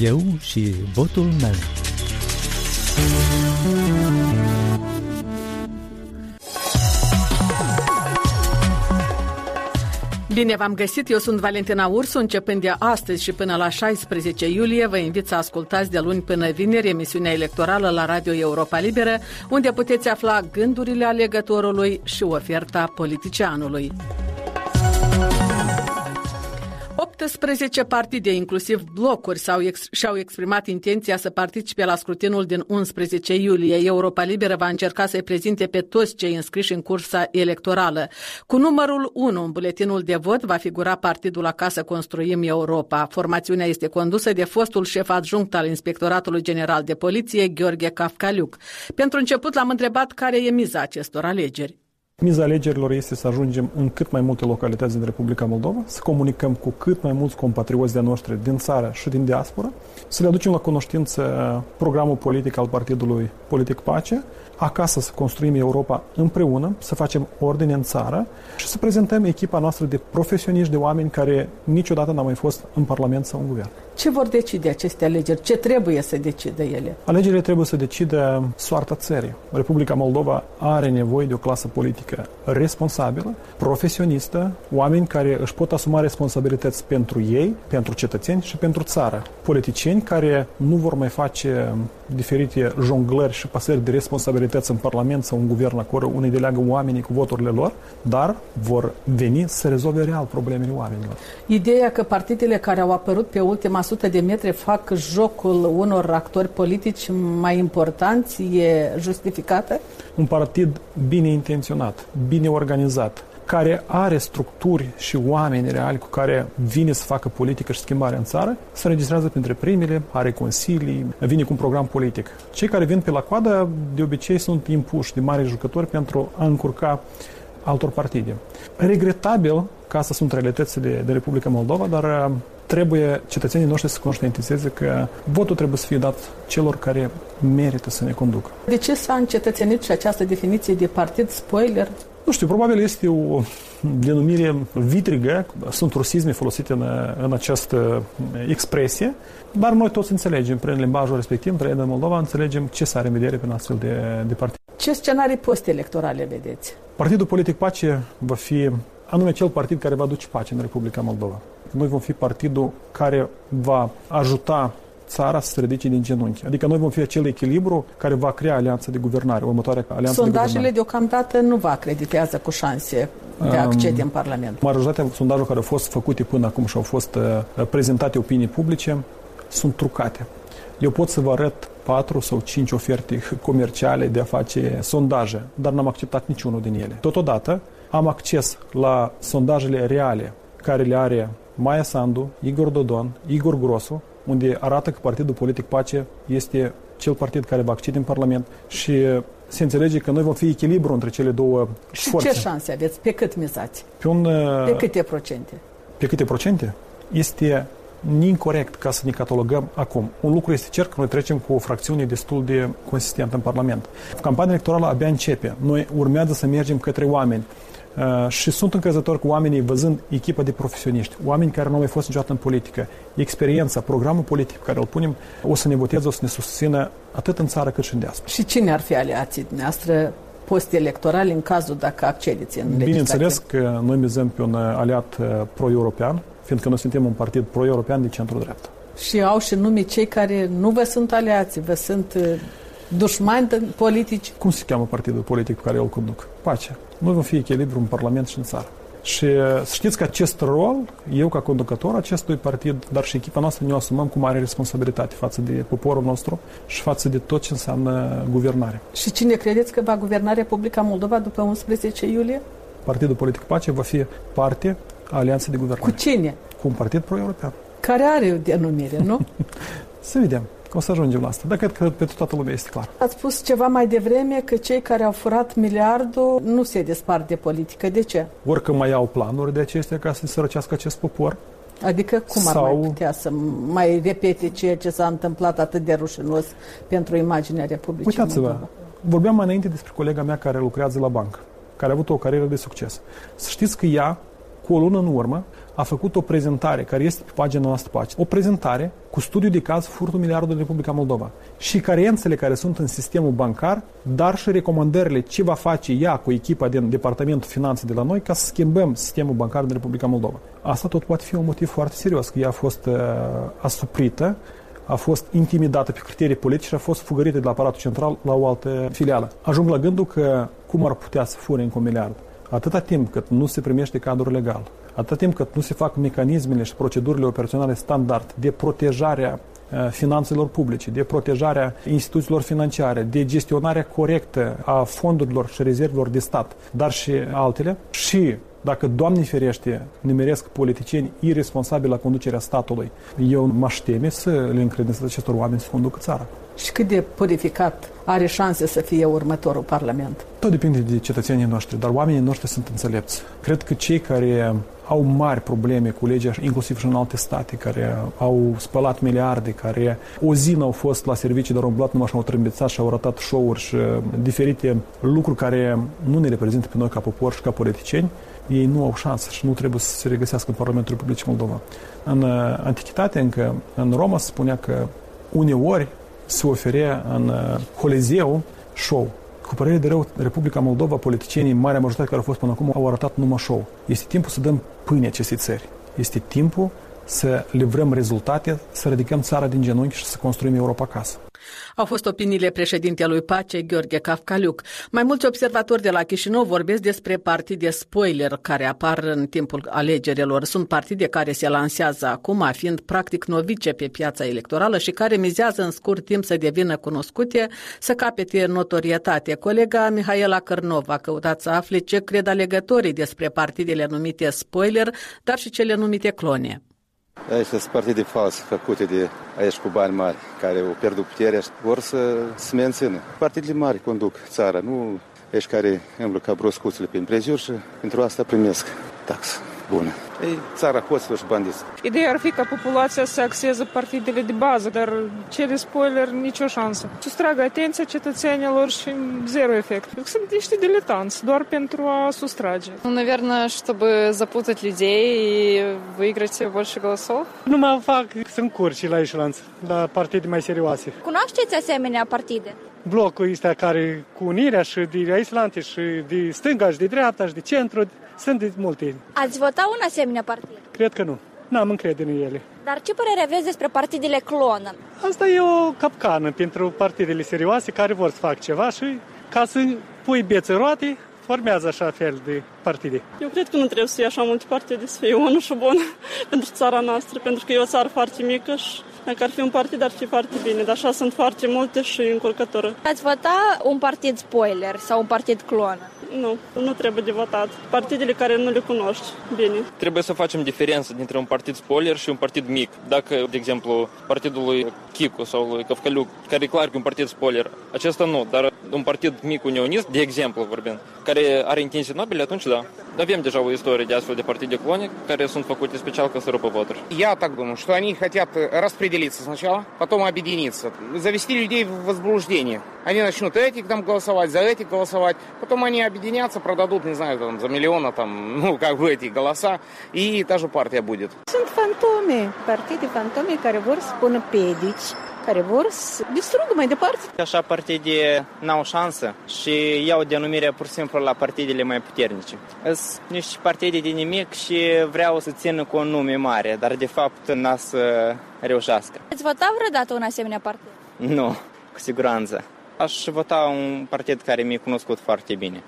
Eu și votul meu. Bine v-am găsit, eu sunt Valentina Ursu, începând de astăzi și până la 16 iulie vă invit să ascultați de luni până vineri emisiunea electorală la Radio Europa Liberă, unde puteți afla gândurile alegătorului și oferta politicianului. 18 partide, inclusiv blocuri, s-au ex- și-au exprimat intenția să participe la scrutinul din 11 iulie. Europa Liberă va încerca să-i prezinte pe toți cei înscriși în cursa electorală. Cu numărul 1 în buletinul de vot va figura partidul Acasă Construim Europa. Formațiunea este condusă de fostul șef adjunct al Inspectoratului General de Poliție, Gheorghe Cafcaliuc. Pentru început l-am întrebat care e miza acestor alegeri. Miza alegerilor este să ajungem în cât mai multe localități din Republica Moldova, să comunicăm cu cât mai mulți compatrioți de noștri din țară și din diaspora, să le aducem la cunoștință programul politic al Partidului Politic Pace, acasă să construim Europa împreună, să facem ordine în țară și să prezentăm echipa noastră de profesioniști, de oameni care niciodată n-au mai fost în Parlament sau în Guvern. Ce vor decide aceste alegeri? Ce trebuie să decide ele? Alegerile trebuie să decide soarta țării. Republica Moldova are nevoie de o clasă politică responsabilă, profesionistă, oameni care își pot asuma responsabilități pentru ei, pentru cetățeni și pentru țară. Politicieni care nu vor mai face diferite jonglări și pasări de responsabilități în Parlament sau în guvern acolo, unde deleagă oamenii cu voturile lor, dar vor veni să rezolve real problemele oamenilor. Ideea că partidele care au apărut pe ultima sută de metri fac jocul unor actori politici mai importanți e justificată? Un partid bine intenționat, bine organizat, care are structuri și oameni reali cu care vine să facă politică și schimbare în țară, se înregistrează printre primele, are consilii, vine cu un program politic. Cei care vin pe la coadă, de obicei, sunt impuși de mari jucători pentru a încurca altor partide. Regretabil că astea sunt realitățile de Republica Moldova, dar trebuie cetățenii noștri să conștientizeze că votul trebuie să fie dat celor care merită să ne conducă. De ce s-a încetățenit și această definiție de partid spoiler? Nu știu, probabil este o denumire vitrigă, sunt rusisme folosite în, în această expresie, dar noi toți înțelegem prin limbajul respectiv, trăind în Moldova, înțelegem ce s are în vedere prin astfel de, de partid. Ce scenarii post-electorale vedeți? Partidul Politic Pace va fi anume cel partid care va aduce pace în Republica Moldova. Noi vom fi partidul care va ajuta țara să se ridice din genunchi. Adică noi vom fi acel echilibru care va crea alianța de guvernare, următoarea alianță Sondajele de guvernare. deocamdată nu vă acreditează cu șanse de accede în Parlament. Majoritatea sondajelor care au fost făcute până acum și au fost uh, prezentate opinii publice sunt trucate. Eu pot să vă arăt patru sau cinci oferte comerciale de a face sondaje, dar n-am acceptat niciunul din ele. Totodată, am acces la sondajele reale care le are Maia Sandu, Igor Dodon, Igor Grosu, unde arată că Partidul Politic Pace este cel partid care va accede în Parlament și se înțelege că noi vom fi echilibru între cele două Și forțe. ce șanse aveți? Pe cât mizați? Pe, un, Pe câte procente? pe câte procente? Este incorrect ca să ne catalogăm acum. Un lucru este cert că noi trecem cu o fracțiune destul de consistentă în Parlament. Campania electorală abia începe. Noi urmează să mergem către oameni. Uh, și sunt încrezător cu oamenii văzând echipa de profesioniști, oameni care nu au mai fost niciodată în politică, experiența, programul politic pe care îl punem, o să ne voteze, o să ne susțină atât în țară cât și în diaspora. Și cine ar fi aliații dumneavoastră post-electorali în cazul dacă accedeți în Bineînțeles legislativ? că noi mizăm pe un aliat uh, pro-european, fiindcă noi suntem un partid pro-european de centru-dreapta. Și au și nume cei care nu vă sunt aliați, vă sunt uh, dușmani de- politici. Cum se cheamă partidul politic pe care îl conduc? Pace. Noi vom fi echilibru în Parlament și în țară. Și uh, să știți că acest rol, eu ca conducător acestui partid, dar și echipa noastră ne asumăm cu mare responsabilitate față de poporul nostru și față de tot ce înseamnă guvernare. Și cine credeți că va guverna Republica Moldova după 11 iulie? Partidul Politic Pace va fi parte a Alianței de Cu Guvernare. cine? Cu un partid pro-european. Care are o denumire, nu? Să vedem. O să ajungem la asta. Dar cred că pentru toată lumea este clar. Ați spus ceva mai devreme că cei care au furat miliardul nu se despart de politică. De ce? Orică mai au planuri de acestea ca să sărăcească acest popor, Adică cum ar Sau- mai putea să mai repete ceea ce s-a întâmplat atât de rușinos pentru imaginea Republicii Uitați-vă, Moldova? vorbeam mai înainte despre colega mea care lucrează la bancă, care a avut o carieră de succes. Să știți că ea, cu o lună în urmă, a făcut o prezentare care este pe pagina noastră pace. O prezentare cu studiu de caz furtul miliardului în Republica Moldova și carențele care sunt în sistemul bancar, dar și recomandările ce va face ea cu echipa din Departamentul Finanțe de la noi ca să schimbăm sistemul bancar din Republica Moldova. Asta tot poate fi un motiv foarte serios, că ea a fost uh, asuprită a fost intimidată pe criterii politice și a fost fugărită de la aparatul central la o altă filială. Ajung la gândul că cum ar putea să fure încă un miliard? Atâta timp cât nu se primește cadrul legal, atâta timp cât nu se fac mecanismele și procedurile operaționale standard de protejarea uh, finanțelor publice, de protejarea instituțiilor financiare, de gestionarea corectă a fondurilor și rezervelor de stat, dar și altele, și dacă, Doamne ferește, nimeresc politicieni irresponsabili la conducerea statului, eu m-aș teme să le încredințez acestor oameni să conducă țara. Și cât de purificat are șanse să fie următorul Parlament? Tot depinde de cetățenii noștri, dar oamenii noștri sunt înțelepți. Cred că cei care au mari probleme cu legea, inclusiv și în alte state, care au spălat miliarde, care o zi n-au fost la servicii, dar au umblat numai și au trâmbițat și au arătat show-uri și diferite lucruri care nu ne reprezintă pe noi ca popor și ca politicieni, ei nu au șansă și nu trebuie să se regăsească în Parlamentul Republicii Moldova. În uh, Antichitate, încă, în Roma, se spunea că uneori se oferea în uh, Colizeu show. Cu părere de rău, Republica Moldova, politicienii, marea majoritate care au fost până acum, au arătat numai show. Este timpul să dăm pâine acestei țări. Este timpul să livrăm rezultate, să ridicăm țara din genunchi și să construim Europa acasă. Au fost opiniile președintelui Pace, Gheorghe Cafcaliuc. Mai mulți observatori de la Chișinău vorbesc despre partide spoiler care apar în timpul alegerilor. Sunt partide care se lansează acum, fiind practic novice pe piața electorală și care mizează în scurt timp să devină cunoscute, să capete notorietate. Colega Mihaela Cărnov a căutat să afle ce cred alegătorii despre partidele numite spoiler, dar și cele numite clone. Aici sunt partide false făcute de aici cu bani mari, care au pierdut puterea și vor să se mențină. Partidele mari conduc țara, nu ești care îmblă ca broscuțele pe împrejur și pentru asta primesc taxă bună. Ei, țara hoților și bandiți. Ideea ar fi ca populația să axeze partidele de bază, dar cele spoiler nicio șansă. Sustragă atenția cetățenilor și zero efect. Sunt niște diletanți, doar pentru a sustrage. Ну, наверное, чтобы запутать людей и выиграть больше голосов. Nu mă fac să încurci la eșelanță, la partide mai serioase. Cunoașteți asemenea partide? Blocul ăsta care cu unirea și de Islante și de stânga și de dreapta și de centru, sunt de multe. Ați vota un asemenea partid? Cred că nu. N-am încredere în ele. Dar ce părere aveți despre partidele clonă? Asta e o capcană pentru partidele serioase care vor să facă ceva și ca să pui bețe roate, formează așa fel de partide. Eu cred că nu trebuie să fie așa multe partide, să fie unul și bun pentru țara noastră, pentru că e o țară foarte mică și dacă ar fi un partid, ar fi foarte bine, dar așa sunt foarte multe și încurcătoră. Ați vota un partid spoiler sau un partid clonă? Nu, nu trebuie de votat. Partidele care nu le cunoști bine. Trebuie să facem diferență dintre un partid spoiler și un partid mic. Dacă, de exemplu, partidul lui Chicu sau lui Căvcăliuc, care e clar că e un partid spoiler, acesta nu, dar un partid mic unionist, de exemplu vorbind, care are intenții nobile, atunci da. Avem deja o istorie de astfel de partide clone, care sunt făcute special ca să rupă voturi. Я так думаю, что они хотят распределиться сначала, потом объединиться, завести людей в возбуждение. Они начнут этих там голосовать, за этих голосовать, потом они объединятся, продадут, не знаю, там, за миллиона, там, ну, как бы эти голоса, и та же партия будет. Sunt fantome, partide fantome care vor pedici care vor să distrugă mai departe. Așa partide n-au șansă și iau denumirea pur și simplu la partidele mai puternice. Sunt niște partide de nimic și vreau să țină cu un nume mare, dar de fapt n-a să reușească. Ați vota vreodată un asemenea partid? Nu, cu siguranță. Aș vota un partid care mi-e cunoscut foarte bine.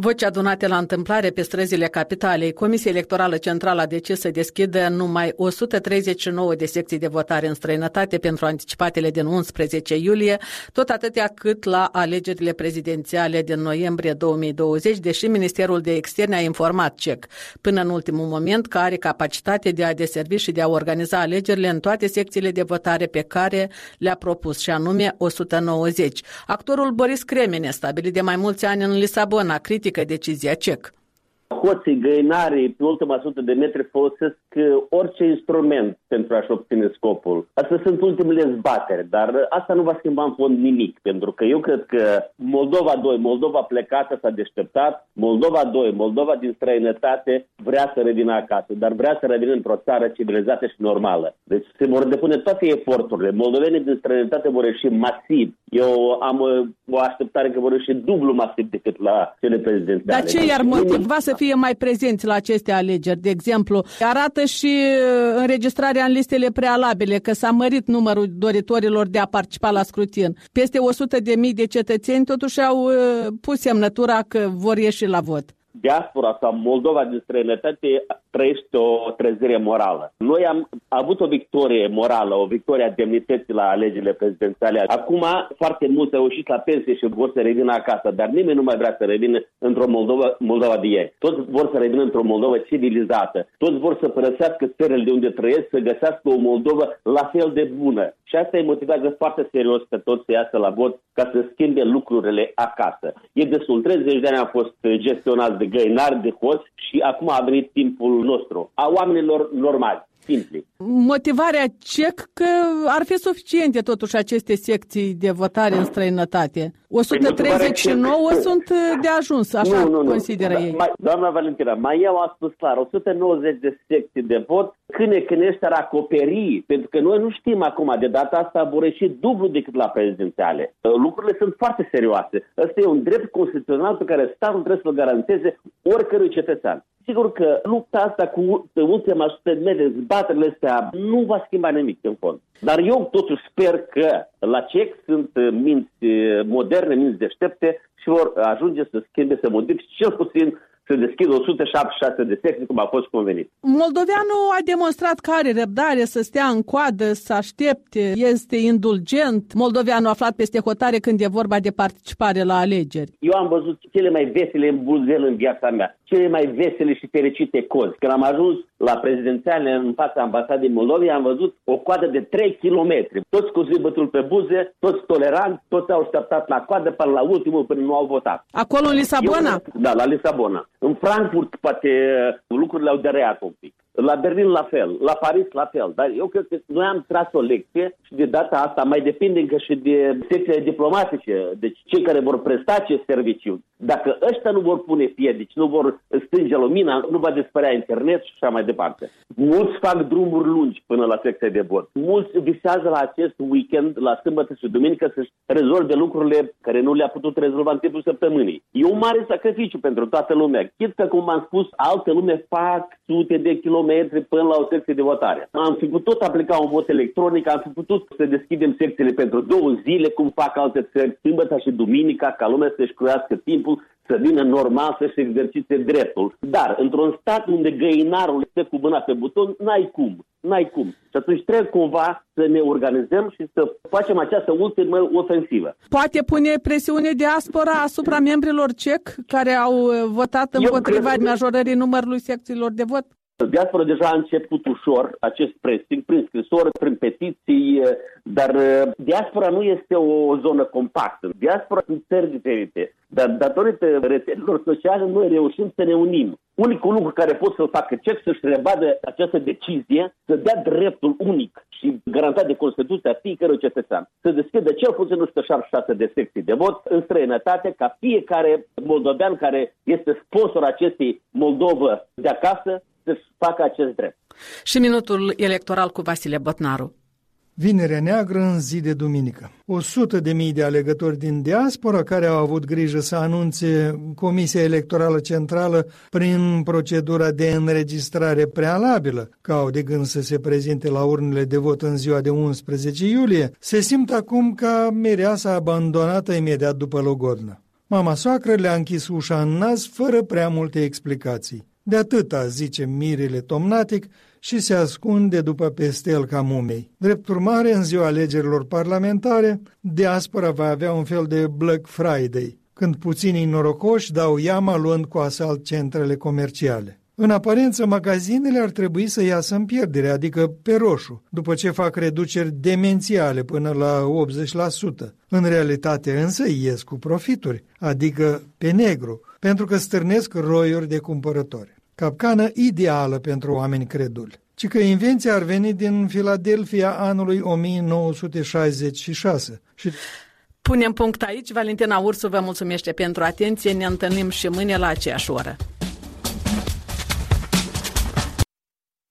Voci adunate la întâmplare pe străzile capitalei, Comisia Electorală Centrală a decis să deschidă numai 139 de secții de votare în străinătate pentru anticipatele din 11 iulie, tot atâtea cât la alegerile prezidențiale din noiembrie 2020, deși Ministerul de Externe a informat CEC până în ultimul moment că are capacitate de a deservi și de a organiza alegerile în toate secțiile de votare pe care le-a propus, și anume 190. Actorul Boris Cremene, stabilit de mai mulți ani în Lisabona, critică decizia CEC. Hoții, găinarii, pe ultima sută de metri folosesc uh, orice instrument pentru a-și obține scopul. Astea sunt ultimele zbateri, dar asta nu va schimba în fond nimic, pentru că eu cred că Moldova 2, Moldova plecată s-a deșteptat, Moldova 2, Moldova din străinătate vrea să revină acasă, dar vrea să revină într-o țară civilizată și normală. Deci se vor depune toate eforturile. Moldovenii din străinătate vor ieși masiv. Eu am uh, o așteptare că vor ieși dublu masiv decât la cele prezidențiale. Dar ce i-ar motiva să fie mai prezenți la aceste alegeri, de exemplu? Arată și uh, înregistrarea în listele prealabile, că s-a mărit numărul doritorilor de a participa la scrutin. Peste 100 de mii de cetățeni totuși au uh, pus semnătura că vor ieși la vot diaspora sau Moldova din străinătate trăiește o trezire morală. Noi am avut o victorie morală, o victorie a demnității la alegerile prezidențiale. Acum foarte mulți au ieșit la pensie și vor să revină acasă, dar nimeni nu mai vrea să revină într-o Moldova, Moldova de ieri. Toți vor să revină într-o Moldova civilizată. Toți vor să părăsească țările de unde trăiesc, să găsească o Moldova la fel de bună. Și asta îi motivează foarte serios că toți să iasă la vot ca să schimbe lucrurile acasă. E destul, 30 de ani a fost gestionat de găinari, de hoți și acum a venit timpul nostru, a oamenilor normali simpli. Motivarea cec că ar fi suficiente totuși aceste secții de votare în străinătate. 139 păi sunt uh, de ajuns, așa nu, nu, nu. consideră da, ei. Mai, doamna Valentina, mai eu am spus clar, 190 de secții de vot, câne cânește ar acoperi, pentru că noi nu știm acum, de data asta vor ieși dublu decât la prezidențiale. Uh, lucrurile sunt foarte serioase. Ăsta e un drept constituțional pe care statul trebuie să-l garanteze oricărui cetățean. Sigur că lupta asta cu ultima sută de metri, zbaterile astea, nu va schimba nimic în fond. Dar eu totuși sper că la CEC sunt minți moderne, minți deștepte și vor ajunge să schimbe, să modifice cel puțin să deschidă 176 de secții, cum a fost convenit. Moldoveanul a demonstrat că are răbdare să stea în coadă, să aștepte, este indulgent. Moldoveanul a aflat peste hotare când e vorba de participare la alegeri. Eu am văzut cele mai vesele în Buzel în viața mea, cele mai vesele și fericite cozi. Când am ajuns la prezidențiale în fața ambasadei Moldovei, am văzut o coadă de 3 km. Toți cu zâmbetul pe buze, toți toleranți, toți au așteptat la coadă până la ultimul până nu au votat. Acolo în Lisabona? Eu, da, la Lisabona. În Frankfurt poate lucrurile au dereat un pic. La Berlin la fel, la Paris la fel. Dar eu cred că noi am tras o lecție și de data asta mai depinde încă și de secțiile diplomatice, deci cei care vor presta acest serviciu. Dacă ăștia nu vor pune piedici, nu vor stânge lumina, nu va dispărea internet și așa mai departe. Mulți fac drumuri lungi până la secția de vot. Mulți visează la acest weekend, la sâmbătă și duminică, să-și rezolve lucrurile care nu le-a putut rezolva în timpul săptămânii. E un mare sacrificiu pentru toată lumea. Chit că, cum am spus, alte lume fac sute de kilometri kilometri până la o secție de votare. Am fi putut aplica un vot electronic, am fi putut să deschidem secțiile pentru două zile, cum fac alte țări, sâmbătă și duminica, ca lumea să-și curească timpul, să vină normal să-și exercite dreptul. Dar într-un stat unde găinarul este cu mâna pe buton, n-ai cum. N-ai cum. Și atunci trebuie cumva să ne organizăm și să facem această ultimă ofensivă. Poate pune presiune diaspora asupra membrilor CEC care au votat împotriva majorării numărului secțiilor de vot? Diaspora deja a început ușor acest pressing prin scrisori, prin petiții, dar uh, diaspora nu este o zonă compactă. Diaspora sunt țări diferite, dar datorită rețelelor sociale noi reușim să ne unim. Unicul lucru care pot să-l facă CEC să-și rebadă această decizie, să dea dreptul unic și garantat de Constituția fiecărui cetățean, să deschidă cel puțin 176 de secții de vot în străinătate, ca fiecare moldovean care este sponsor acestei Moldovă de acasă să facă acest drept. Și minutul electoral cu Vasile Botnaru. Vinerea Neagră în zi de duminică. O sută de mii de alegători din diaspora care au avut grijă să anunțe Comisia Electorală Centrală prin procedura de înregistrare prealabilă, că au de gând să se prezinte la urnele de vot în ziua de 11 iulie, se simt acum ca mireasa abandonată imediat după logodnă. Mama soacră le-a închis ușa în nas fără prea multe explicații. De atâta, zice Mirele Tomnatic, și se ascunde după pestel ca mumei. Drept urmare, în ziua alegerilor parlamentare, diaspora va avea un fel de Black Friday, când puținii norocoși dau iama luând cu asalt centrele comerciale. În aparență, magazinele ar trebui să iasă în pierdere, adică pe roșu, după ce fac reduceri demențiale până la 80%. În realitate însă ies cu profituri, adică pe negru, pentru că stârnesc roiuri de cumpărători. Capcană ideală pentru oameni creduli ci că invenția ar veni din Filadelfia anului 1966. Și Punem punct aici. Valentina Ursu vă mulțumește pentru atenție. Ne întâlnim și mâine la aceeași oră.